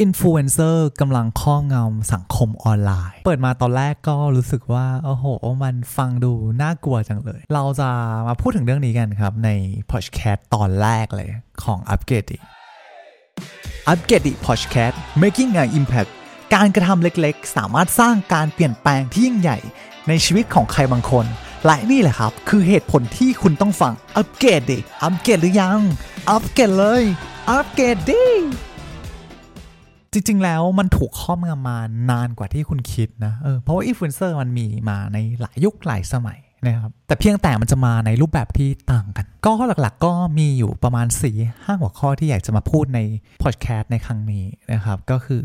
อินฟลูเอนเซอร์กำลังครอบงำสังคมออนไลน์ เปิดมาตอนแรกก็รู้สึกว่า โอ้โห มันฟังดูน่ากลัวจังเลย เราจะมาพูดถึงเรื่องนี้กันครับ ในพอดแคสต์ตอนแรกเลยของอัปเกรดอัปเกรดพอดแคสต์ making an impact การกระทำเล็กๆ สามารถสร้างการเปลี่ยนแปลงที่ยิ่งใหญ่ ในชีวิตของใครบางคน และนี่แหละครับ คือเหตุผลที่คุณต้องฟังอัปเกรดดิอัปเกรดหรือยังอัปเกรดเลยอัปเกรดดิ จริง ๆ แล้วมันถูกครอบงำมานานกว่าที่คุณคิดนะเออเพราะว่าอินฟลูเอนเซอร์มันมีมาในหลายยุคหลายสมัยนะครับแต่เพียงแต่มันจะมาในรูปแบบที่ต่างกัน ก็หลักๆก็มีอยู่ประมาณสี่ห้าหัวข้อที่อยากจะมาพูดในพอดแคสต์ในครั้งนี้นะครับ ก็คือ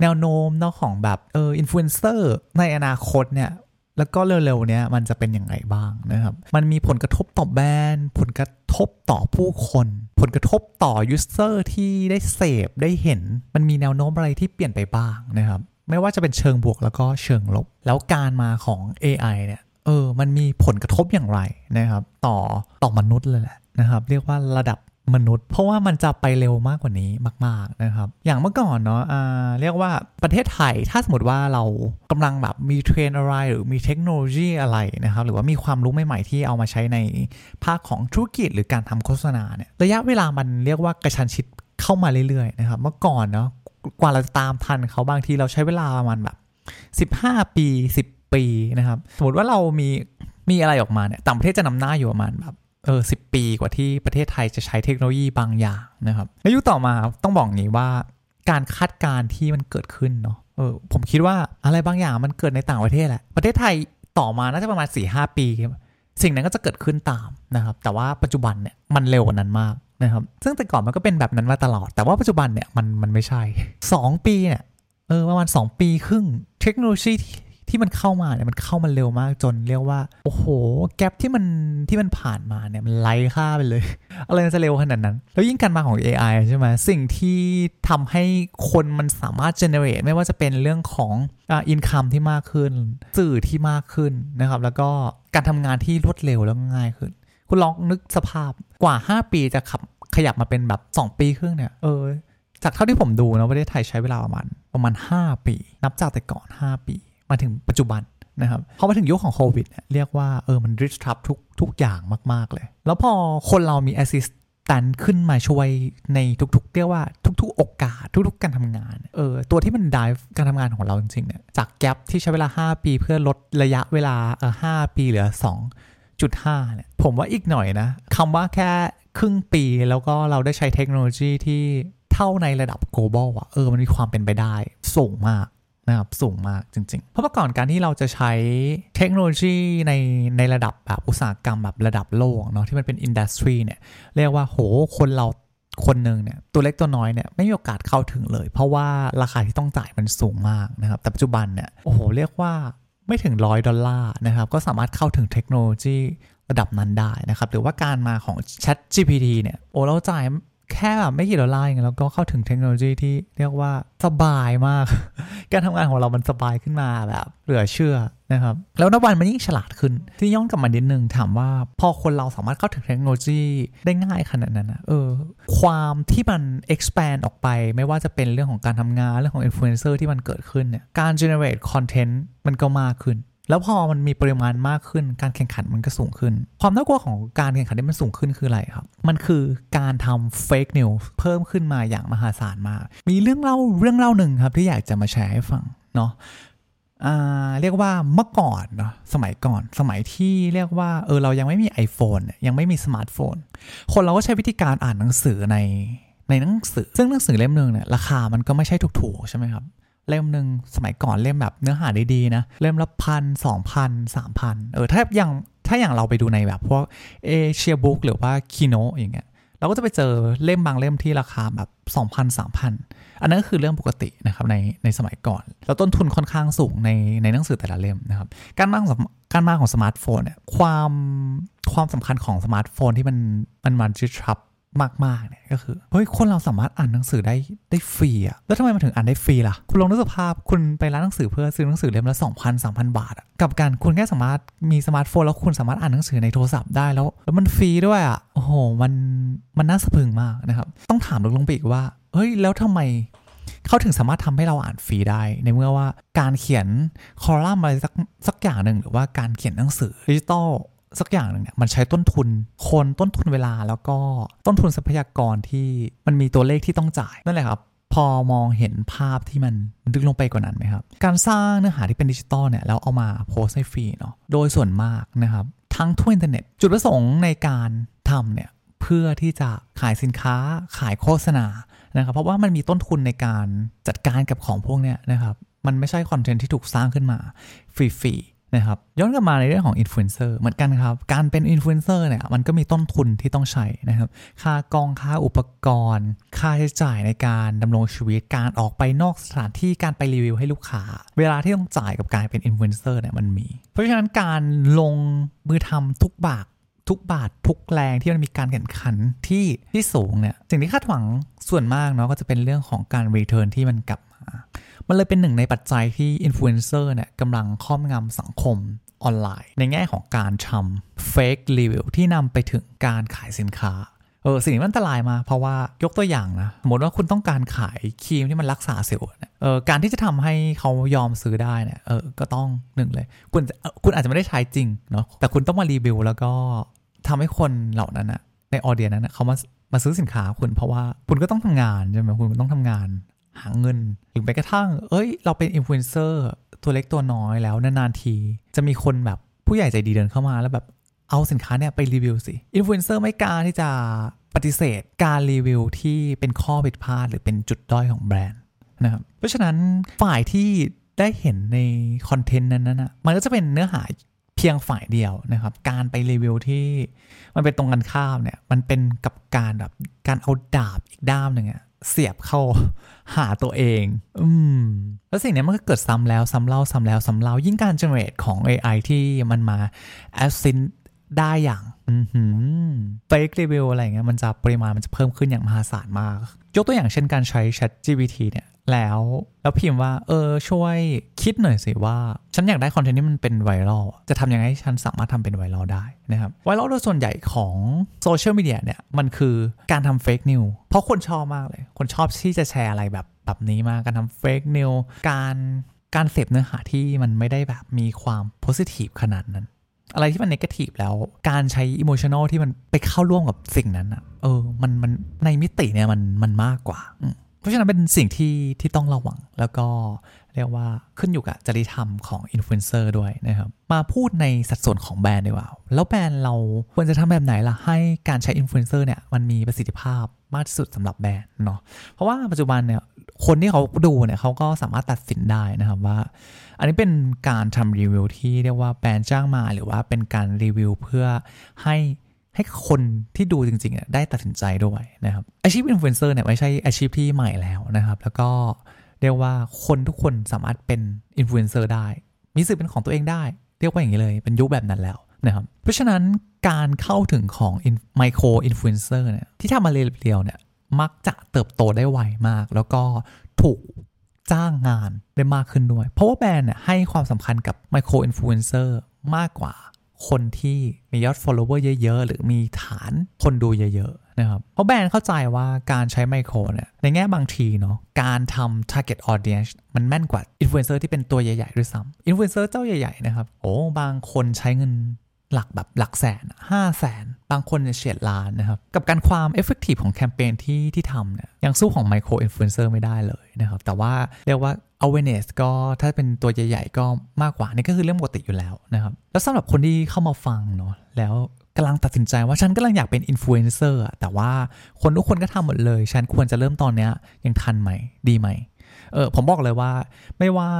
แนวโน้มเนาะของแบบเอออินฟลูเอนเซอร์ในอนาคตเนี่ยแล้วก็เร็วๆเนี้ยมันจะเป็นยังไงบ้างนะครับ มันมีผลกระทบต่อแบรนด์ผลกระทบต่อผู้คน ผลกระทบต่อ user ที่ได้เสพได้เห็น มันมีแนวโน้มอะไรที่เปลี่ยนไปบ้างนะครับ ไม่ว่าจะเป็นเชิงบวกแล้วก็เชิงลบ แล้วการมาของ AI เนี่ยเออมันมีผลกระทบอย่างไรนะครับ ต่อต่อมนุษย์เลยแหละนะครับ เรียกว่าระดับ มนุษย์ เพราะว่ามันจะไปเร็วมากกว่านี้มาก ๆนะครับ อย่างเมื่อก่อนเนาะเรียกว่าประเทศไทยถ้าสมมติว่าเรากำลังแบบมีเทรนอะไรหรือมีเทคโนโลยีอะไรนะครับ หรือว่ามีความรู้ใหม่ๆที่เอามาใช้ในภาคของธุรกิจหรือการทำโฆษณาเนี่ยระยะเวลามันเรียกว่ากระชันชิดเข้ามาเรื่อยๆนะครับเมื่อก่อนเนาะกว่าเราจะตามทันเขาบางทีเราใช้เวลาประมาณแบบ 15 ปี 10 ปีนะครับ สมมติว่าเรามีมีอะไรออกมาเนี่ยต่างประเทศจะนำหน้าอยู่ประมาณแบบ เออสิปีกว่าที่ประเทศไทยจะใช้เทคโนโลยีบางอย่างนะครับในยุคต่อมาต้องบอกงี้ว่าการคาดการณ์ที่มันเกิดขึ้นเนาะเออผมคิดว่าอะไรบางอย่างมันเกิดในต่างประเทศแหละ ประเทศไทยต่อมาน่าจะประมาณ4ีหปี สิ่งนั้นก็จะเกิดขึ้นตามนะครับ แต่ว่าปัจจุบันเนี่ยมันเร็วกว่านั้นมากนะครับ ซึ่งแต่ก่อนมันก็เป็นแบบนั้นมาตลอด แต่ว่าปัจจุบันเนี่ยมันมันไม่ใช่ 2 ปีเนี่ยเออประมาณ 2 ปีครึ่งเทคโนโลยี ที่มันเข้ามาเนี่ยมันเข้ามาเร็วมากจนเรียกว่า โอ้โห แกลบที่มันที่มันผ่านมาเนี่ยมันไล่ค่าไปเลย อะไรจะเร็วขนาดนั้น แล้วยิ่งการมาของ AI ใช่ไหมสิ่งที่ทำให้คนมันสามารถ generate ไม่ว่าจะเป็นเรื่องของอินคัมที่มากขึ้น สื่อที่มากขึ้นนะครับ แล้วก็การทำงานที่รวดเร็วแล้วง่ายขึ้น คุณลองนึกสภาพกว่า 5 ปีจะขับขยับมาเป็นแบบ 2 ปีครึ่งเนี่ยเออจากเท่าที่ผมดูนะประเทศไทยใช้เวลาประมาณประมาณ 5 ปี นับจากแต่ก่อน 5 ปี มาถึงปัจจุบันนะครับพอมาถึงยุคของโควิดเรียกว่าเออมันริชทับทุกทุกอย่างมาก ๆ เลย แล้วพอคนเรามี assistant ขึ้นมาช่วยในทุกๆ เรียกว่าทุก ๆ โอกาสทุกๆ การทำงานเออตัวที่มัน drive การทำงานของเราจริงๆเนี่ยจาก gap ที่ใช้เวลา 5 ปีเพื่อลดระยะเวลาเออห้าปีเหลือ 2.5เนี่ยผมว่าอีกหน่อยนะคำว่าแค่ครึ่งปีแล้วก็เราได้ใช้เทคโนโลยีที่เท่าในระดับ global อะเออมันมีความเป็นไปได้สูงมาก นะครับสูงมากจริงๆ เพราะเมื่อก่อนการที่เราจะใช้เทคโนโลยีในในระดับแบบอุตสาหกรรมแบบระดับโลกเนาะที่มันเป็น industry เนี่ยเรียกว่าโหคนเราคนหนึ่งเนี่ยตัวเล็กตัวน้อยเนี่ยไม่มีโอกาสเข้าถึงเลย เพราะว่าราคาที่ต้องจ่ายมันสูงมากนะครับแต่ปัจจุบันเนี่ยโอ้โหเรียกว่าไม่ถึงร้อยดอลลาร์นะครับก็สามารถเข้าถึงเทคโนโลยีระดับนั้นได้นะครับหรือว่าการมาของ Chat GPT เนี่ยโอ้เราจ่าย แค่แบบไม่กี่ดอลลาร์เองแล้วก็เข้าถึงเทคโนโลยีที่เรียกว่าสบายมาก การทำงานของเรามันสบายขึ้นมาแบบ เหลือเชื่อนะครับ แล้วนับวันมันยิ่งฉลาดขึ้น ที่ย้อนกลับมานิดนึงถามว่า พอคนเราสามารถเข้าถึงเทคโนโลยีได้ง่ายขนาดนั้นนะเออ ความที่มัน expand ออกไป ไม่ว่าจะเป็นเรื่องของการทำงานเรื่องของ influencer ที่มันเกิดขึ้นเนี่ยการ generate content มันก็มากขึ้น แล้วพอมันมีปริมาณมากขึ้น การแข่งขันมันก็สูงขึ้น ความน่ากลัวของการแข่งขันที่มันสูงขึ้นคืออะไรครับ มันคือการทำ fake news เพิ่มขึ้นมาอย่างมหาศาลมาก มีเรื่องเล่าเรื่องเล่าหนึ่งครับที่อยากจะมาแชร์ให้ฟังเนาะเรียกว่าเมื่อก่อนเนาะสมัยก่อนสมัยที่เรียกว่าเออเรายังไม่มี iPhone ยังไม่มีสมาร์ทโฟน คนเราก็ใช้วิธีการอ่านหนังสือในในหนังสือ ซึ่งหนังสือเล่มหนึ่งเนี่ยราคามันก็ไม่ใช่ถูกๆใช่ไหมครับ เล่มหนึ่งสมัยก่อนเล่มแบบเนื้อหาดีๆนะ เล่มละพันสองพันสามพันเออถ้าอย่างถ้าอย่างเราไปดูในแบบพวก Asia Books หรือว่าคิโนะอย่างเงี้ยเราก็จะไปเจอเล่มบางเล่มที่ราคาแบบสองพันสามพันอันนั้นก็คือเรื่องปกตินะครับในในสมัยก่อน แล้วต้นทุนค่อนข้างสูงในในหนังสือแต่ละเล่มนะครับ การมาของการมาของสมาร์ทโฟนเนี่ยความความสำคัญของสมาร์ทโฟนที่มันมันมันจะทับ มากๆเนี่ยก็คือเฮ้ยคนเราสามารถอ่านหนังสือได้ได้ฟรีอะแล้วทำไมมันถึงอ่านได้ฟรีล่ะ คุณลองนึกสภาพคุณไปร้านหนังสือเพื่อซื้อหนังสือเล่มละ2,000 3,000บาทอะกับการคุณแค่สามารถมีสมาร์ทโฟนแล้วคุณสามารถอ่านหนังสือในโทรศัพท์ได้แล้ว แล้วมันฟรีด้วยอะโอ้โหมันมันน่าสะพรึงมากนะครับ ต้องถามลงไปอีกว่าเฮ้ยแล้วทำไมเขาถึงสามารถทำให้เราอ่านฟรีได้ ในเมื่อว่าการเขียนคอลัมน์อะไรสักสักอย่างหนึ่งหรือว่าการเขียนหนังสือดิจิตอล สักอย่างหนึ่งเนี่ยมันใช้ต้นทุนคนต้นทุนเวลาแล้วก็ต้นทุนทรัพยากรที่มันมีตัวเลขที่ต้องจ่ายนั่นแหละครับพอมองเห็นภาพที่มันลึกลงไปกว่านั้นไหมครับ การสร้างเนื้อหาที่เป็นดิจิตอลเนี่ยแล้วเอามาโพสต์ให้ฟรีเนาะโดยส่วนมากนะครับ ทั้งทั่วอินเทอร์เน็ต จุดประสงค์ในการทำเนี่ยเพื่อที่จะขายสินค้าขายโฆษณานะครับ เพราะว่ามันมีต้นทุนในการจัดการกับของพวกเนี้ยนะครับ มันไม่ใช่คอนเทนต์ที่ถูกสร้างขึ้นมาฟรีๆ นะครับย้อนกลับมาในเรื่องของอินฟลูเอนเซอร์เหมือนกันครับ การเป็นอินฟลูเอนเซอร์เนี่ยมันก็มีต้นทุนที่ต้องใช้นะครับ ค่ากองค่าอุปกรณ์ ค่าใช้จ่ายในการดำรงชีวิตการออกไปนอกสถานที่การไปรีวิวให้ลูกค้า เวลาที่ต้องจ่ายกับการเป็นอินฟลูเอนเซอร์เนี่ยมันมี เพราะฉะนั้นการลงมือทำทุกบาททุกบาททุกแรงที่มันมีการแข่งขันที่ที่สูงเนี่ยสิ่งที่คาดหวัง ส่วนมากเนาะก็จะเป็นเรื่องของการ return ที่มันกลับมา มันเลยเป็นหนึ่งในปัจจัยที่อินฟลูเอนเซอร์เนี่ยกำลังครอบงำสังคมออนไลน์ ในแง่ของการทำ fake review ที่นำไปถึงการขายสินค้าเออสิ่งนี้มันอันตรายมากเพราะว่ายกตัวอย่างนะสมมติว่าคุณต้องการขายครีมที่มันรักษาสิวเนี่ยเออการที่จะทำให้เขายอมซื้อได้เนี่ยเออก็ต้องหนึ่งเลย คุณคุณอาจจะไม่ได้ใช้จริงเนาะแต่คุณต้องมารีวิวแล้วก็ทำให้คนเหล่านั้นอะในออเดียนั้นเขามา มาซื้อสินค้าคุณเพราะว่าคุณก็ต้องทำงานใช่ไหมคุณต้องทำงานหาเงินหรือไปกระทั่ง เอ้ย เราเป็นอินฟลูเอนเซอร์ตัวเล็กตัวน้อยแล้วนานๆที จะมีคนแบบผู้ใหญ่ใจดีเดินเข้ามาแล้วแบบเอาสินค้าเนี่ยไปรีวิวสิอินฟลูเอนเซอร์ไม่กล้าที่จะปฏิเสธ การรีวิวที่เป็นข้อผิดพลาดหรือเป็นจุดด้อยของแบรนด์นะครับเพราะฉะนั้นฝ่ายที่ได้เห็นในคอนเทนต์นั้นนะมันก็จะเป็นเนื้อหา เพียงฝ่ายเดียวนะครับ การไปรีวิวที่มันเป็นตรงกันข้ามเนี่ย มันเป็นกับการแบบการเอาดาบอีกด้ามหนึ่งอะเสียบเข้าหาตัวเอง อืม แล้วสิ่งนี้มันก็เกิดซ้ำแล้วซ้ำเล่าซ้ำแล้วซ้ำเล่า ยิ่งการ generate ของ AI ที่มันมา assign ได้อย่าง fake review อะไรเงี้ยมันจะปริมาณมันจะเพิ่มขึ้นอย่างมหาศาลมาก ยกตัวอย่างเช่นการใช้ Chat GPT เนี่ย แล้วแล้วพิมพ์ว่า เออ ช่วยคิดหน่อยสิว่า ฉันอยากได้คอนเทนต์ที่มันเป็นไวรัลจะทำยังไงให้ฉันสามารถทำเป็นไวรัลได้นะครับไวรัลโดยส่วนใหญ่ของโซเชียลมีเดียเนี่ย มันคือการทำ fake news เพราะคนชอบมากเลย คนชอบที่จะแชร์อะไรแบบแบบนี้มากการทำ fake news การการเสพเนื้อหาที่มันไม่ได้แบบมีความ positive ขนาดนั้น อะไรที่มัน negative แล้ว การใช้ emotional ที่มันไปเข้าร่วมกับสิ่งนั้นอะเออ มันมันในมิติเนี่ยมันมันมากกว่า เพราะฉะนั้นเป็นสิ่งที่ที่ต้องระวัง แล้วก็เรียกว่าขึ้นอยู่กับจริยธรรมของอินฟลูเอนเซอร์ด้วยนะครับ มาพูดในสัดส่วนของแบรนด์ดีกว่า แล้วแบรนด์เราควรจะทำแบบไหนล่ะ ให้การใช้อินฟลูเอนเซอร์เนี่ยมันมีประสิทธิภาพมากที่สุดสำหรับแบรนด์เนาะ เพราะว่าปัจจุบันเนี่ยคนที่เขาดูเนี่ยเขาก็สามารถตัดสินได้นะครับว่า อันนี้เป็นการทำรีวิวที่เรียกว่าแบรนด์จ้างมาหรือว่าเป็นการรีวิวเพื่อให้ ให้คนที่ดูจริงๆได้ตัดสินใจด้วยนะครับอาชีพอินฟลูเอนเซอร์เนี่ยไม่ใช่อาชีพที่ใหม่แล้วนะครับ แล้วก็เรียกว่าคนทุกคนสามารถเป็นอินฟลูเอนเซอร์ได้ มีสื่อเป็นของตัวเองได้ เรียกว่าอย่างนี้เลย เป็นยุคแบบนั้นแล้วนะครับ เพราะฉะนั้นการเข้าถึงของไมโครอินฟลูเอนเซอร์เนี่ยที่ทำมา real ๆเนี่ยมักจะเติบโตได้ไวมาก แล้วก็ถูกจ้างงานได้มากขึ้นด้วย เพราะว่าแบรนด์เนี่ยให้ความสำคัญกับไมโครอินฟลูเอนเซอร์มากกว่า คนที่มียอด follower เยอะ ๆ หรือมีฐานคนดูเยอะ ๆ นะครับ เพราะแบรนด์เข้าใจว่าการใช้ไมโครเนี่ยในแง่บางทีเนาะการทำ target audience มันแม่นกว่าอินฟลูเอนเซอร์ที่เป็นตัวใหญ่ ๆ ด้วยซ้ำอินฟลูเอนเซอร์เจ้าใหญ่ ๆ นะครับ โอ้บางคนใช้เงินหลักแบบหลักแสนห้าแสน บางคนเฉียดล้านนะครับ กับการความ effective ของแคมเปญที่ที่ทำเนี่ยยังสู้ของไมโครอินฟลูเอนเซอร์ไม่ได้เลยนะครับ แต่ว่าเรียกว่า awareness ก็ถ้าเป็นตัวใหญ่ ๆ ก็มากกว่านี่ก็คือเรื่องปกติอยู่แล้วนะครับ แล้วสำหรับคนที่เข้ามาฟังเนาะแล้วกำลังตัดสินใจว่าฉันกำลังอยากเป็นอินฟลูเอนเซอร์แต่ว่าคนทุกคนก็ทำหมดเลย ฉันควรจะเริ่มตอนเนี้ยยังทันไหมดีไหมเออผมบอกเลยว่าไม่ว่า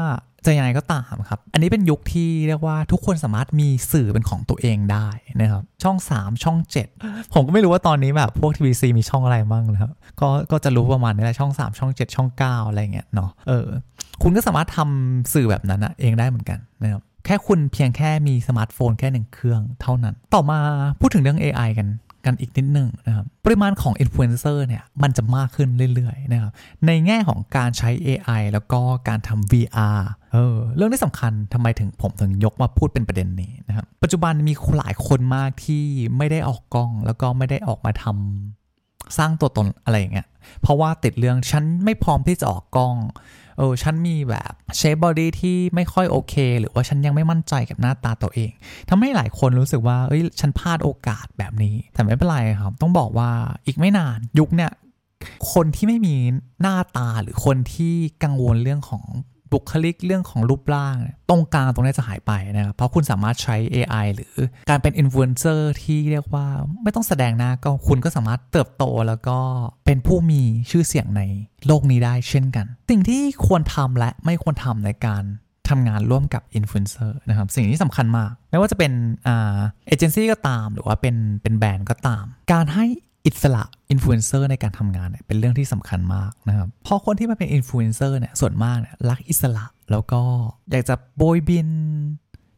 จะยังไงก็ตามครับ อันนี้เป็นยุคที่เรียกว่าทุกคนสามารถมีสื่อเป็นของตัวเองได้นะครับ ช่อง 3 ช่อง 7 ผมก็ไม่รู้ว่าตอนนี้แบบพวกทีวีซีมีช่องอะไรบ้างนะครับ ก็ก็จะรู้ประมาณนี้แหละช่อง 3 ช่อง 7 ช่อง 9 อะไรเงี้ยเนาะ เออ คุณก็สามารถทำสื่อแบบนั้นเองได้เหมือนกันนะครับ แค่คุณเพียงแค่มีสมาร์ทโฟนแค่หนึ่งเครื่องเท่านั้น ต่อมาพูดถึงเรื่อง AI กัน กันอีกนิดนึงนะครับ ปริมาณของอินฟลูเอนเซอร์เนี่ย มันจะมากขึ้นเรื่อยๆนะครับ ในแง่ของการใช้ AI แล้วก็การทำ VR เออเรื่องที่สำคัญทำไมถึงผมถึงยกมาพูดเป็นประเด็นนี้นะครับ ปัจจุบันมีหลายคนมากที่ไม่ได้ออกกล้อง แล้วก็ไม่ได้ออกมาทำสร้างตัวตนอะไรอย่างเงี้ย เพราะว่าติดเรื่องฉันไม่พร้อมที่จะออกกล้อง เออฉันมีแบบ shape body ที่ไม่ค่อยโอเค หรือว่าฉันยังไม่มั่นใจกับหน้าตาตัวเองทำให้หลายคนรู้สึกว่าเอ้ยฉันพลาดโอกาสแบบนี้ แต่ไม่เป็นไรครับ ต้องบอกว่าอีกไม่นานยุคเนี่ยคนที่ไม่มีหน้าตาหรือคนที่กังวลเรื่องของ บุคลิกเรื่องของรูปร่าง ตรงกลางตรงนี้จะหายไปนะครับ เพราะคุณสามารถใช้ AI หรือการเป็นอินฟลูเอนเซอร์ที่เรียกว่าไม่ต้องแสดงหน้าก็คุณก็สามารถเติบโตแล้วก็เป็นผู้มีชื่อเสียงในโลกนี้ได้เช่นกัน สิ่งที่ควรทำและไม่ควรทำในการทำงานร่วมกับอินฟลูเอนเซอร์นะครับ สิ่งที่สำคัญมาก ไม่ว่าจะเป็นเอเจนซี่ก็ตาม หรือว่าเป็นเป็นแบรนด์ก็ตาม การให้ อิสระอินฟลูเอนเซอร์ในการทำงานเนี่ยเป็นเรื่องที่สำคัญมากนะครับเพราะคนที่มาเป็นอินฟลูเอนเซอร์เนี่ยส่วนมากเนี่ยรักอิสระแล้วก็อยากจะโบยบิน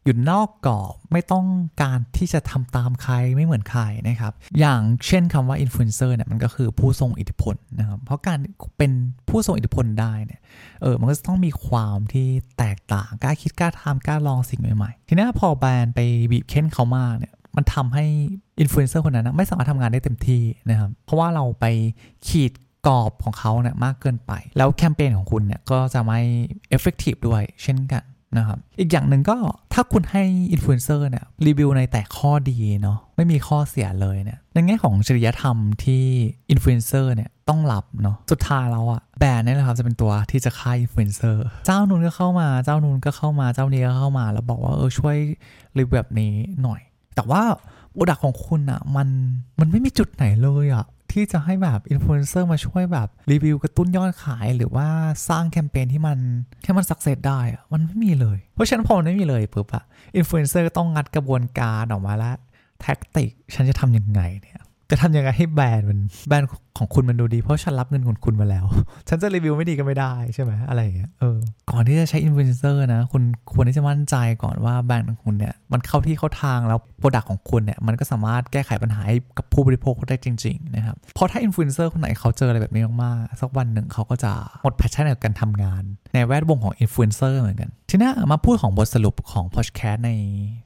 อยู่นอกกรอบไม่ต้องการที่จะทำตามใครไม่เหมือนใครนะครับ อย่างเช่นคำว่าอินฟลูเอนเซอร์เนี่ยมันก็คือผู้ทรงอิทธิพลนะครับ เพราะการเป็นผู้ทรงอิทธิพลได้เนี่ยเออมันก็จะต้องมีความที่แตกต่างกล้าคิดกล้าทำกล้าลองสิ่งใหม่ๆ ทีนี้พอแบรนด์ไปบีบเค้นเขามากเนี่ย มันทำให้อินฟลูเอนเซอร์คนนั้นนะไม่สามารถทำงานได้เต็มที่นะครับ เพราะว่าเราไปขีดกรอบของเขาเนี่ยมากเกินไป แล้วแคมเปญของคุณเนี่ยก็จะไม่ effective ด้วยเช่นกันนะครับ อีกอย่างหนึ่งก็ถ้าคุณให้อินฟลูเอนเซอร์เนี่ยรีวิวในแต่ข้อดีเนาะไม่มีข้อเสียเลยเนี่ยในแง่ของจริยธรรมที่อินฟลูเอนเซอร์เนี่ยต้องรับเนาะสุดท้ายแล้วอะแบรนด์นี่แหละครับจะเป็นตัวที่จะฆ่าอินฟลูเอนเซอร์เจ้านู้นก็เข้ามาเจ้านู้นก็เข้ามาเจ้านี้ก็เข้ามา แล้วบอกว่าเออช่วยรีวิวแบบนี้หน่อย แต่ว่า product ของคุณอะมันมันไม่มีจุดไหนเลยอะที่จะให้แบบอินฟลูเอนเซอร์มาช่วยแบบรีวิวกระตุ้นยอดขายหรือว่าสร้างแคมเปญที่มันแค่มัน success ได้อะมันไม่มีเลย เพราะฉะนั้นพอมันไม่มีเลยปุ๊บอะอินฟลูเอนเซอร์ต้องงัดกระบวนการออกมาแล้ว tactic ฉันจะทำยังไงเนี่ย จะทำยังไงให้แบรนด์มันแบรนด์ของคุณมันดูดี เพราะฉันรับเงินของคุณมาแล้ว ฉันจะรีวิวไม่ดีก็ไม่ได้ใช่ไหมอะไรอย่างเงี้ยเออก่อนที่จะใช้อินฟลูเอนเซอร์นะคุณควรที่จะมั่นใจก่อนว่าแบรนด์ของคุณเนี่ยมันเข้าที่เข้าทางแล้ว product ของคุณเนี่ยมันก็สามารถแก้ไขปัญหาให้กับผู้บริโภคได้จริงๆนะครับเพราะถ้าอินฟลูเอนเซอร์คนไหนเขาเจออะไรแบบนี้มากๆสักวันหนึ่งเขาก็จะหมด passion ในการทำงาน ในแวดวงของอินฟลูเอนเซอร์เหมือนกัน ทีนี้มาพูดของบทสรุปของพอดแคสต์ใน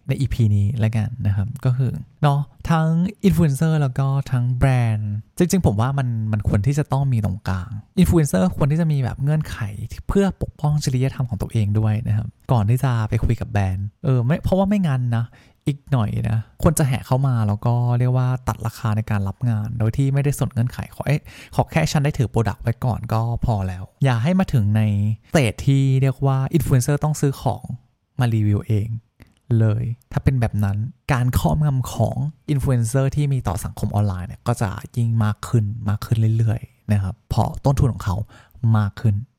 ใน EP นี้แล้วกันนะครับ ก็คือเนาะทั้งอินฟลูเอนเซอร์แล้วก็ทั้งแบรนด์ จริงๆ ผมว่ามันมันควรที่จะต้องมีตรงกลางอินฟลูเอนเซอร์ควรที่จะมีแบบเงื่อนไขเพื่อปกป้องจริยธรรมของตัวเองด้วยนะครับ ก่อนที่จะไปคุยกับแบรนด์เออไม่เพราะว่าไม่งั้นนะ อีกหน่อยนะคนจะแห่เข้ามาแล้วก็เรียกว่าตัดราคาในการรับงาน โดยที่ไม่ได้สนเงื่อนไขขอเอ้ขอแค่ฉันได้ถือ product ไว้ก่อนก็พอแล้ว อย่าให้มาถึงใน stage ที่เรียกว่าอินฟลูเอนเซอร์ต้องซื้อของมารีวิวเองเลย ถ้าเป็นแบบนั้นการครอบงำของอินฟลูเอนเซอร์ที่มีต่อสังคมออนไลน์เนี่ยก็จะยิ่งมากขึ้นมากขึ้นเรื่อยๆนะครับเพราะต้นทุนของเขามากขึ้น